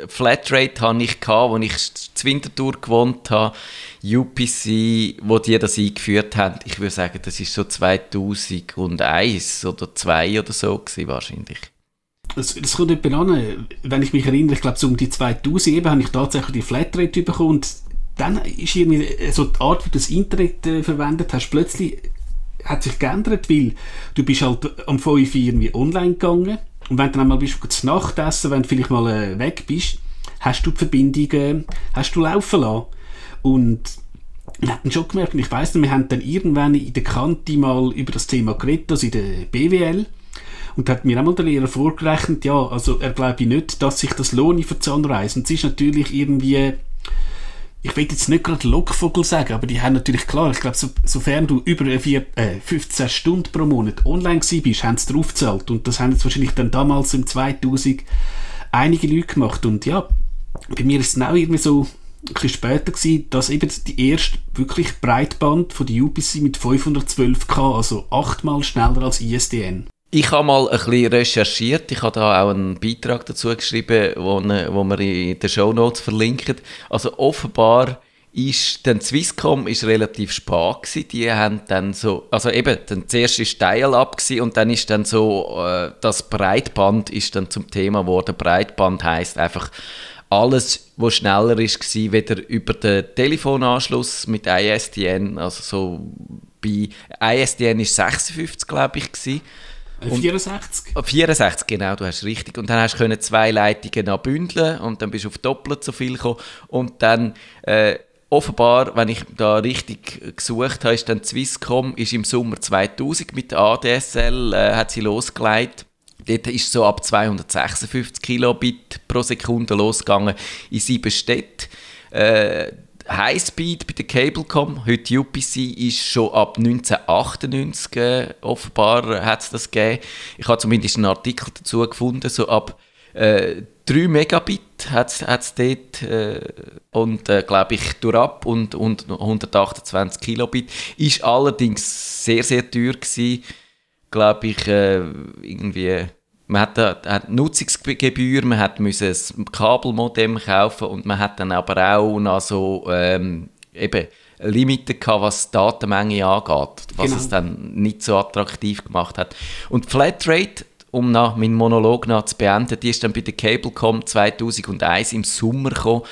Flatrate hatte ich, als ich in Winterthur gewohnt habe, UPC, wo die das eingeführt haben. Ich würde sagen, das ist so 2001 oder 2002 oder so gewesen, wahrscheinlich. Das, das kommt nicht an. Wenn ich mich erinnere, ich glaube, so um die 2000 eben habe ich tatsächlich die Flatrate bekommen und dann ist irgendwie so die Art, wie du das Internet äh, verwendet hast, plötzlich hat sich geändert, weil du bist halt am 5 Uhr irgendwie online gegangen und wenn du dann einmal bist, zu Nacht essen, wenn du vielleicht mal äh, weg bist, hast du die Verbindung äh, hast du laufen lassen. Und wir hatten schon gemerkt, und ich weiss nicht, wir haben dann irgendwann in der Kante mal über das Thema geredet, also in der BWL. Und da hat mir einmal der Lehrer vorgerechnet, ja, also er glaube nicht, dass sich das lohnt für Zahnreisen. Es ist natürlich irgendwie ich will jetzt nicht gerade Lockvogel sagen, aber die haben natürlich klar, ich glaube, so, sofern du über vier, äh, 15 Stunden pro Monat online gewesen bist, haben sie drauf gezahlt. Und das haben jetzt wahrscheinlich dann damals im 2000 einige Leute gemacht. Und ja, bei mir ist es auch irgendwie so ein bisschen später gewesen, dass eben die erste wirklich Breitband von der UPC mit 512k, also achtmal schneller als ISDN. Ich habe mal ein bisschen recherchiert. Ich habe da auch einen Beitrag dazu geschrieben, wo, ne, wo wir in den Show Notes verlinken. Also offenbar ist dann Swisscom ist relativ spät gewesen. Die haben dann so, also eben, dann zuerst ist Dial-Up und dann ist dann so, äh, das Breitband ist dann zum Thema geworden. Breitband heißt einfach alles, was schneller ist, war, weder über den Telefonanschluss mit ISDN, also so bei ISDN ist 56, glaube ich, gewesen. 64? 64, genau, du hast richtig. Und dann hast du zwei Leitungen anbündeln und dann bist du auf doppelt so viel gekommen. Und dann, äh, offenbar, wenn ich da richtig gesucht habe, ist dann Swisscom ist im Sommer 2000 mit der ADSL, äh, hat sie losgelegt. Dort ist so ab 256 Kilobit pro Sekunde losgegangen in sieben Städten. Äh, Highspeed bei der Cablecom, heute UPC, ist schon ab 1998 äh, offenbar hat das gegeben. Ich habe zumindest einen Artikel dazu gefunden, so ab äh, 3 Megabit hat es dort äh, und äh, glaube ich durchab und, und 128 Kilobit. Ist allerdings sehr, sehr teuer gewesen, glaube ich, äh, irgendwie man hat, hat Nutzungsgebühr, man hat müssen ein Kabelmodem kaufen und man hat dann aber auch noch so ähm, eben Limiten gehabt, was die Datenmenge angeht, was genau. es dann nicht so attraktiv gemacht hat. Und Flatrate, um nach meinen Monolog noch zu beenden, die ist dann bei der Cablecom 2001 im Sommer gekommen,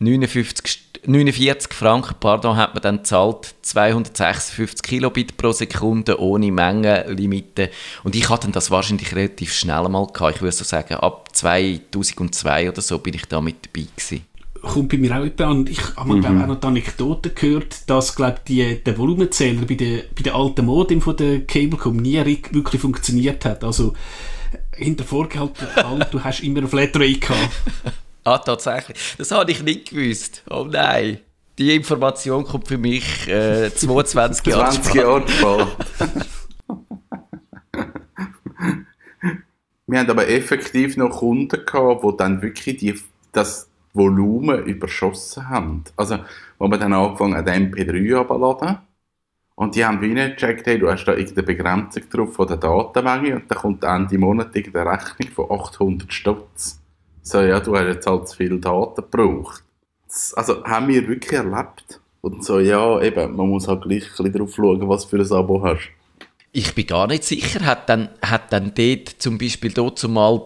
59 49 Franken, pardon, hat man dann gezahlt, 256 Kilobit pro Sekunde ohne Mengenlimite. Und ich hatte das wahrscheinlich relativ schnell mal gehabt. Ich würde so sagen, ab 2002 oder so bin ich da mit dabei gewesen kommt bei mir auch etwa an. Ich habe mhm. auch noch die Anekdote gehört, dass glaub, die, der Volumenzähler bei der, bei der alten Modem von der Cablecom nie wirklich funktioniert hat. Also hinter vorgehalten, du hast immer eine Flatrate gehabt. Ah, tatsächlich. Das habe ich nicht gewusst. Oh nein. Die Information kommt für mich äh, 22 Jahre 20 Jahre spät. Wir haben aber effektiv noch Kunden gehabt, die dann wirklich die, das Volumen überschossen haben. Also, wo wir dann angefangen haben, den MP3 abzuladen. Und die haben wie nicht gecheckt, hey, du hast da irgendeine Begrenzung drauf von der Datenmenge und dann kommt Ende Monat irgendeine Rechnung von 800 Stutz so, ja, du hast jetzt halt zu viel Daten gebraucht. Das, also, haben wir wirklich erlebt. Und so, ja, eben, man muss halt gleich ein bisschen drauf schauen, was für ein Abo hast. Ich bin gar nicht sicher, hat dann, hat dann dort zum Beispiel dort zumal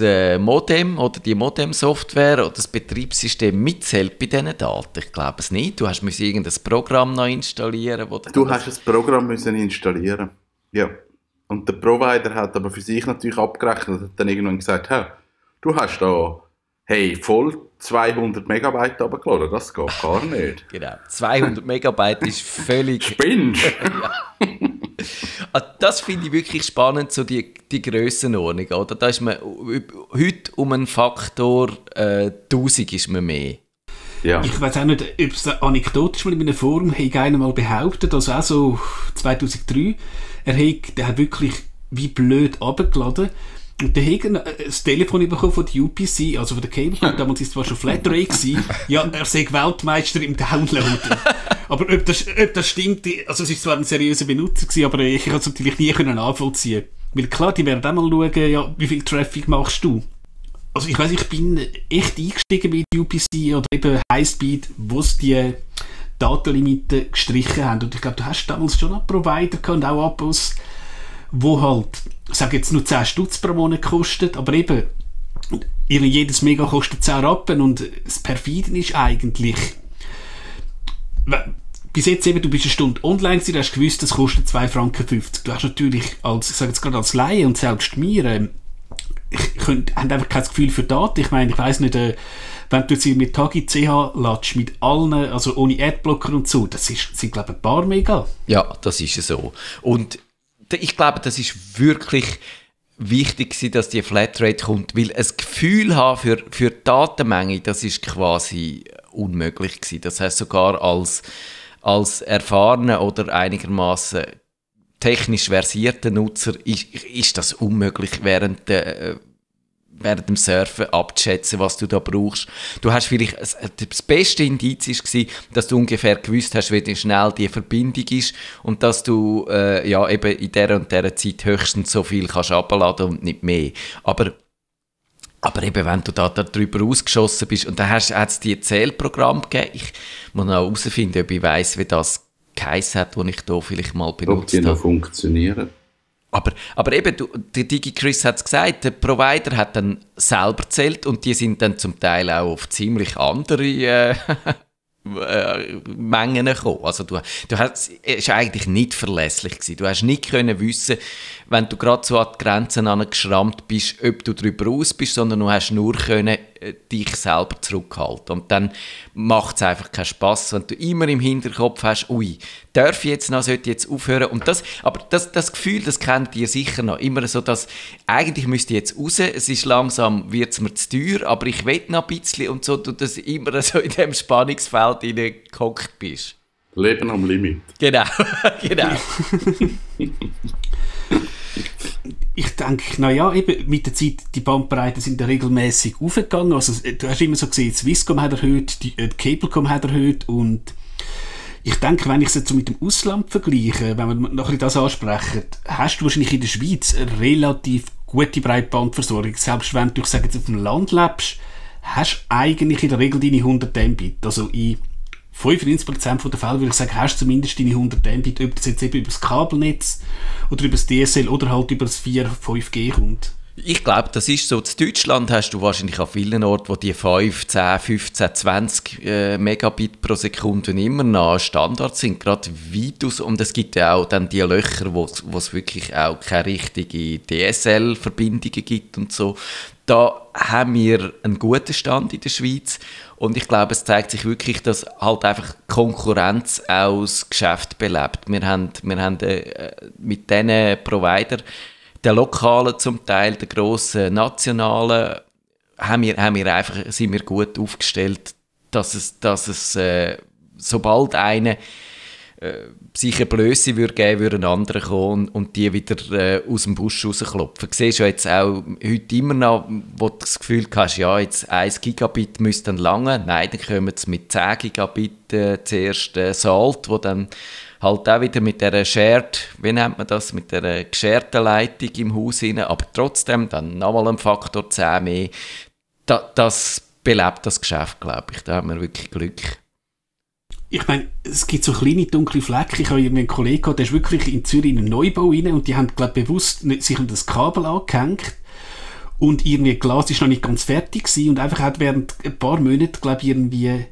äh, Modem oder die Modem-Software oder das Betriebssystem mitzählt bei diesen Daten? Ich glaube es nicht. Du hast müssen irgendein Programm noch installieren. Wo du hast das Programm müssen installieren. Ja. Und der Provider hat aber für sich natürlich abgerechnet und hat dann irgendwann gesagt, hey, du hast da hey, voll 200 Megabyte runtergeladen, das geht gar nicht. genau, 200 Megabyte ist völlig... Spinnst! Ah, das finde ich wirklich spannend, so die, die Grössenordnung, oder? Da ist man heute um einen Faktor äh, 1000 ist man mehr. Ja. Ich weiß auch nicht, ob es anekdotisch mal in einem Forum hat einer mal behauptet, also auch so 2003, er hat, der hat wirklich wie blöd abgeladen Und dann haben das Telefon bekommen von der UPC, also von der Cable, damals war es zwar schon Flatrate gewesen, ja, er sei Weltmeister im Downloaden. aber ob das, ob das stimmt, also es ist zwar ein seriöser Benutzer gewesen, aber ich konnte es natürlich nie können nachvollziehen. Weil klar, die werden auch mal schauen, ja, wie viel Traffic machst du? Also ich weiß, ich bin echt eingestiegen bei der UPC oder eben Highspeed, wo es die Datenlimite gestrichen haben. Und ich glaube, du hast damals schon einen Provider gehabt und auch Abos, wo halt, ich sage jetzt nur 10 Stutz pro Monat kostet, aber eben, jedes Mega kostet 10 Rappen und das Perfiden ist eigentlich, bis jetzt eben, du bist eine Stunde online gewesen, du hast gewusst, das kostet 2 Franken 50. Du hast natürlich als, ich sage jetzt gerade als Laie und selbst mir, ähm, ich könnt, haben einfach kein Gefühl für Daten. Ich meine, ich weiß nicht, äh, wenn du jetzt mit Tagi CH latsch mit allen, also ohne Adblocker und so, das ist, sind glaube ich ein paar Mega. Ja, das ist so. Und ich glaube, das ist wirklich wichtig gewesen, dass die Flatrate kommt, weil ein Gefühl haben für, für die Datenmenge, das ist quasi unmöglich gewesen. Das heißt sogar als, als erfahrener oder einigermaßen technisch versierter Nutzer ist, ist das unmöglich während der äh, während dem Surfen abzuschätzen, was du da brauchst. Du hast vielleicht, das beste Indiz war, dass du ungefähr gewusst hast, wie schnell die Verbindung ist und dass du äh, ja, eben in der und der Zeit höchstens so viel kannst abladen und nicht mehr. Aber aber eben, wenn du da, da drüber ausgeschossen bist und dann hast, hat es dir Zählprogramm gegeben, ich muss noch herausfinden, ob ich weiss, wie das geheißen hat, das ich da vielleicht mal benutzt habe. Ob die noch funktionieren. Aber, aber eben, du, der DigiChris hat es gesagt, der Provider hat dann selber zählt und die sind dann zum Teil auch auf ziemlich andere äh, äh, Mengen gekommen. Also du, du hast, es eigentlich nicht verlässlich gewesen. Du hast nicht können wissen, wenn du gerade so an die Grenzen angeschrammt bist, ob du darüber raus bist, sondern du hast nur können dich selber zurückhalten. Und dann macht es einfach keinen Spass, wenn du immer im Hinterkopf hast, ui, darf ich jetzt noch, sollte ich jetzt aufhören? Und das, aber das, das Gefühl, das kennt ihr sicher noch, immer so, dass eigentlich müsste ich jetzt raus, es ist langsam, wird es mir zu teuer, aber ich will noch ein bisschen und so, du das immer so in dem Spannungsfeld hineingehockt bist. Leben am Limit. Genau, genau. ich denke, naja, eben mit der Zeit, die Bandbreiten sind ja regelmäßig aufgegangen. Also, du hast immer so gesehen, Swisscom hat erhöht, die, äh, Cablecom hat erhöht und ich denke, wenn ich es jetzt so mit dem Ausland vergleiche, wenn wir noch ein das ansprechen, hast du wahrscheinlich in der Schweiz eine relativ gute Breitbandversorgung. Selbst wenn du, ich sage jetzt, auf dem Land lebst, hast du eigentlich in der Regel deine 100 Mbit. Also in 95% der Fälle würde ich sagen, hast du zumindest deine 100 Mbit, ob das jetzt eben über das Kabelnetz oder über das DSL oder halt über das 4, 5G kommt. Ich glaube, das ist so. In Deutschland hast du wahrscheinlich an vielen Orten, wo die 5, 10, 15, 20 äh, Megabit pro Sekunde immer noch Standard sind, gerade Vitus. Und es gibt ja auch dann die Löcher, wo es wirklich auch keine richtige DSL-Verbindungen gibt und so. Da haben wir einen guten Stand in der Schweiz. Und ich glaube, es zeigt sich wirklich, dass halt einfach Konkurrenz aus Geschäft belebt. Wir haben, wir haben äh, mit diesen Provider, der lokalen zum Teil, der grossen nationalen, haben wir, haben wir einfach, sind wir gut aufgestellt, dass es, dass es äh, sobald eine äh, sich eine Blöße würde geben, würde ein anderer kommen und die wieder äh, aus dem Busch rausklopfen. Du siehst ja jetzt auch heute immer noch, wo du das Gefühl hast, ja, jetzt 1 Gigabit müsste dann lange. Nein, dann kommen sie mit 10 Gigabit äh, zuerst äh, Salt, wo dann halt auch wieder mit der Shared, wie nennt man das, mit der gescherten Leitung im Haus rein, aber trotzdem dann nochmal ein Faktor 10 mehr. Da, das belebt das Geschäft, glaube ich. Da haben wir wirklich Glück ich meine, es gibt so kleine dunkle Flecken. Ich habe einen Kollegen gehabt, der ist wirklich in Zürich in einen Neubau rein und die haben, glaube bewusst sich an das Kabel angehängt. Und irgendwie Glas ist noch nicht ganz fertig gewesen und einfach hat während ein paar Monaten, glaube ich, irgendwie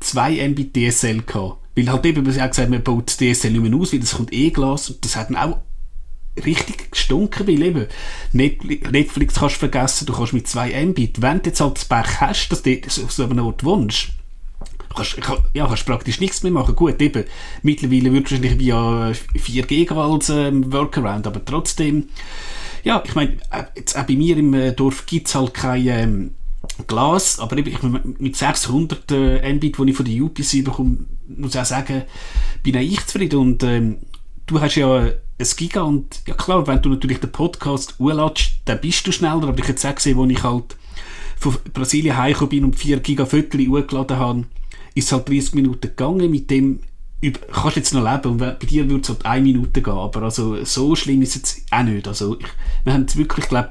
zwei Mbit DSL gehabt. Weil halt eben, man hat gesagt, man baut das DSL nicht mehr aus, weil das kommt eh Glas und das hat dann auch richtig gestunken, weil eben Netflix kannst du vergessen, du kannst mit zwei Mbit, wenn du jetzt halt das Pech hast, dass du so einem Ort wohnst, kannst, ja, praktisch nichts mehr machen. Gut, eben, mittlerweile wird wahrscheinlich via 4G als ähm, Workaround, aber trotzdem, ja, ich meine, äh, jetzt auch bei mir im äh, Dorf gibt es halt kein ähm, Glas, aber ich, mit 600 äh, Mbit, die ich von der UPC bekomme, muss ich auch sagen, bin ich zufrieden und ähm, du hast ja ein Giga und ja klar, wenn du natürlich den Podcast urlatschst, dann bist du schneller, aber ich hätte auch gesehen, wo ich halt von Brasilien heimgekommen bin und 4 Giga Viertel hochgeladen habe, ist es halt 30 Minuten gegangen, mit dem kannst du jetzt noch leben und bei dir würde es halt eine Minute gehen, aber also so schlimm ist es jetzt auch nicht. Also ich, wir haben es wirklich, glaube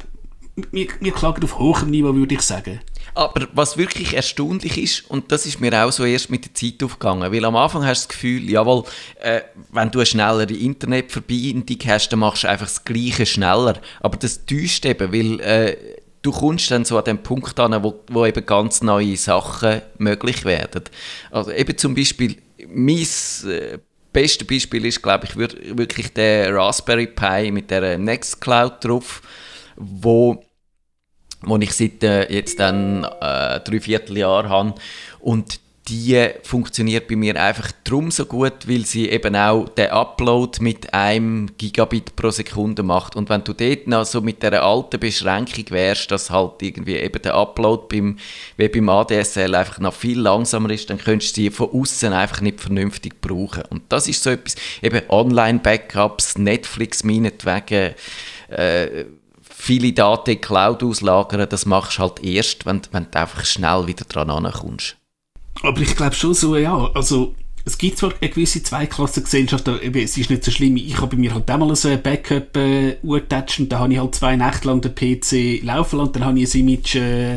wir, wir klagen auf hohem Niveau, würde ich sagen. Aber was wirklich erstaunlich ist, und das ist mir auch so erst mit der Zeit aufgegangen, weil am Anfang hast du das Gefühl, jawohl, äh, wenn du eine schnellere Internetverbindung hast, dann machst du einfach das Gleiche schneller. Aber das täuscht eben, weil äh, du kommst dann so an den Punkt an, wo, wo eben ganz neue Sachen möglich werden. Also eben zum Beispiel, mein äh, beste Beispiel ist, glaube ich, wirklich der Raspberry Pi mit der Nextcloud drauf, wo wo ich seit äh, jetzt dann äh, drei Vierteljahr habe. Und die funktioniert bei mir einfach drum so gut, weil sie eben auch den Upload mit einem Gigabit pro Sekunde macht. Und wenn du dort noch so mit der alten Beschränkung wärst, dass halt irgendwie eben der Upload beim, wie beim ADSL einfach noch viel langsamer ist, dann könntest du sie von außen einfach nicht vernünftig brauchen. Und das ist so etwas, eben Online-Backups, Netflix meinetwegen, äh, viele Daten in die Cloud auslagern, das machst du halt erst, wenn, wenn du einfach schnell wieder dran ankommst. Aber ich glaube schon so, ja, also es gibt zwar eine gewisse Zweiklassengesellschaft, aber es ist nicht so schlimm. Ich habe bei mir halt einmal so ein Backup äh, und da habe ich halt zwei Nächte lang den PC laufen lassen und dann habe ich ein Image äh,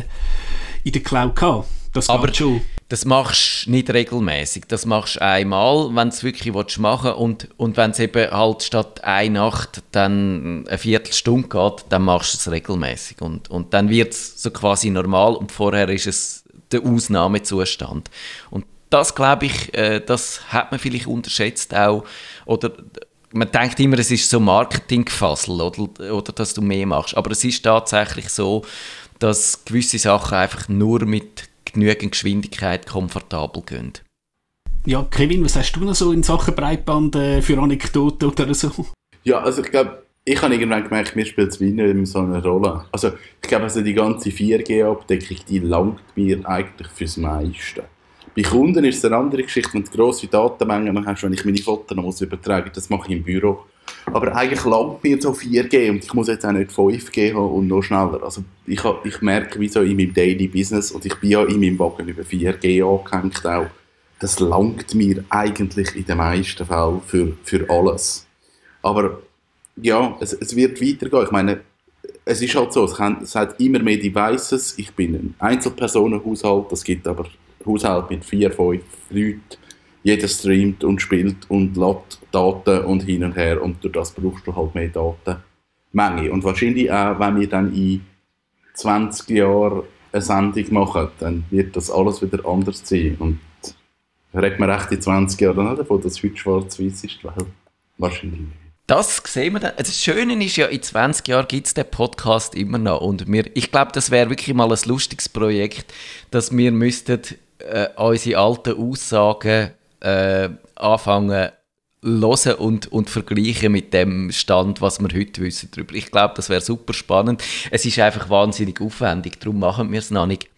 in der Cloud gehabt. Das aber schon das machst du nicht regelmäßig. Das machst du einmal, wenn du es wirklich machen willst. Und, und wenn es eben halt statt einer Nacht dann eine Viertelstunde geht, dann machst du es regelmäßig. Und, und dann wird es so quasi normal und vorher ist es der Ausnahmezustand. Und das, glaube ich, äh, das hat man vielleicht unterschätzt auch. Oder man denkt immer, es ist so Marketingfassel oder, oder dass du mehr machst. Aber es ist tatsächlich so, dass gewisse Sachen einfach nur mit genügend Geschwindigkeit komfortabel gehen. Ja, Kevin, was hast du noch so in Sachen Breitband äh, für Anekdoten oder so? Ja, also ich glaube, ich habe irgendwann gemerkt, mir spielt es nicht so eine Rolle. Also ich glaube, also die ganze 4G-Abdeckung, die langt mir eigentlich fürs meiste. Bei Kunden ist es eine andere Geschichte, wenn du grosse Datenmengen hast, wenn ich meine Fotos noch übertragen muss, das mache ich im Büro. Aber eigentlich langt mir so 4G und ich muss jetzt auch nicht 5G haben und noch schneller. Also ich, ich merke, wie so in meinem Daily Business, und ich bin ja in meinem Wagen über 4G angehängt auch, das langt mir eigentlich in den meisten Fällen für, für alles. Aber ja, es, es wird weitergehen. Ich meine, es ist halt so, es, kann, es hat immer mehr Devices. Ich bin ein Einzelpersonenhaushalt, es gibt aber Haushalte mit vier, fünf Leuten jeder streamt und spielt und lädt Daten und hin und her und durch das brauchst du halt mehr Datenmenge. Und wahrscheinlich auch, wenn wir dann in 20 Jahren eine Sendung machen, dann wird das alles wieder anders sein. Und regt man recht in 20 Jahren davon, dass heute schwarz-weiß ist, weil wahrscheinlich nicht. Das sehen wir dann. Das Schöne ist ja, in 20 Jahren gibt es den Podcast immer noch. Und wir, ich glaube, das wäre wirklich mal ein lustiges Projekt, dass wir müssten äh, unsere alten Aussagen äh, anfangen hören und, und vergleichen mit dem Stand, was wir heute wissen darüber. Ich glaube, das wäre super spannend. Es ist einfach wahnsinnig aufwendig, darum machen wir es noch nicht.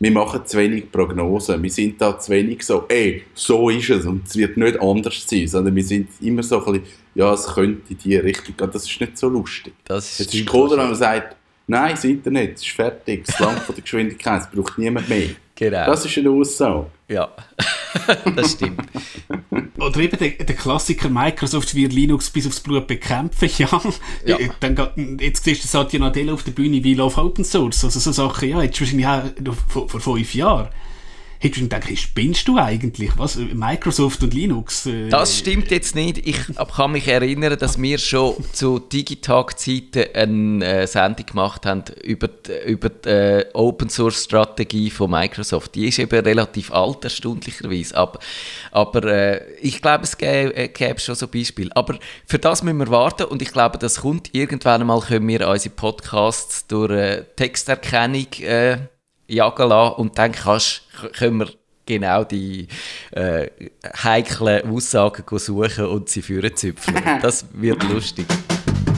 Wir machen zu wenig Prognosen. Wir sind da zu wenig so, ey, so ist es und es wird nicht anders sein, sondern wir sind immer so ein bisschen, ja, es könnte in die Richtung gehen. Das ist nicht so lustig. Das ist, es ist cooler, wenn man sagt, nein, das Internet ist fertig, es langt von der Geschwindigkeit, es braucht niemand mehr. Genau. Das ist eine Aussage. Ja, das stimmt. Oder eben der, der, Klassiker Microsoft wird Linux bis aufs Blut bekämpfen, ja. ja. Dann, jetzt siehst du Satya Nadella auf der Bühne wie Love Open Source. Also so Sachen, ja, jetzt wahrscheinlich auch vor, vor fünf Jahren hättest du gedacht, hey, spinnst du eigentlich? Was? Microsoft und Linux? Äh, das stimmt jetzt nicht. Ich kann mich erinnern, dass wir schon zu Digitag-Zeiten eine äh, Sendung gemacht haben über die, über die äh, Open-Source-Strategie von Microsoft. Die ist eben relativ alt, erstaunlicherweise. Aber, aber äh, ich glaube, es gäbe, äh, gäbe schon so Beispiele. Aber für das müssen wir warten und ich glaube, das kommt. Irgendwann einmal können wir unsere Podcasts durch äh, Texterkennung jagen lassen und dann kannst, können wir genau die äh, heiklen Aussagen suchen und sie führen züpfen. Das wird lustig.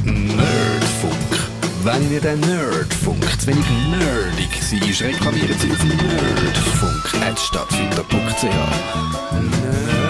Nerdfunk. Wenn ihr den Nerdfunk zu wenig nerdig seid, reklamiert sie auf nerdfunk.stadtfilter.ch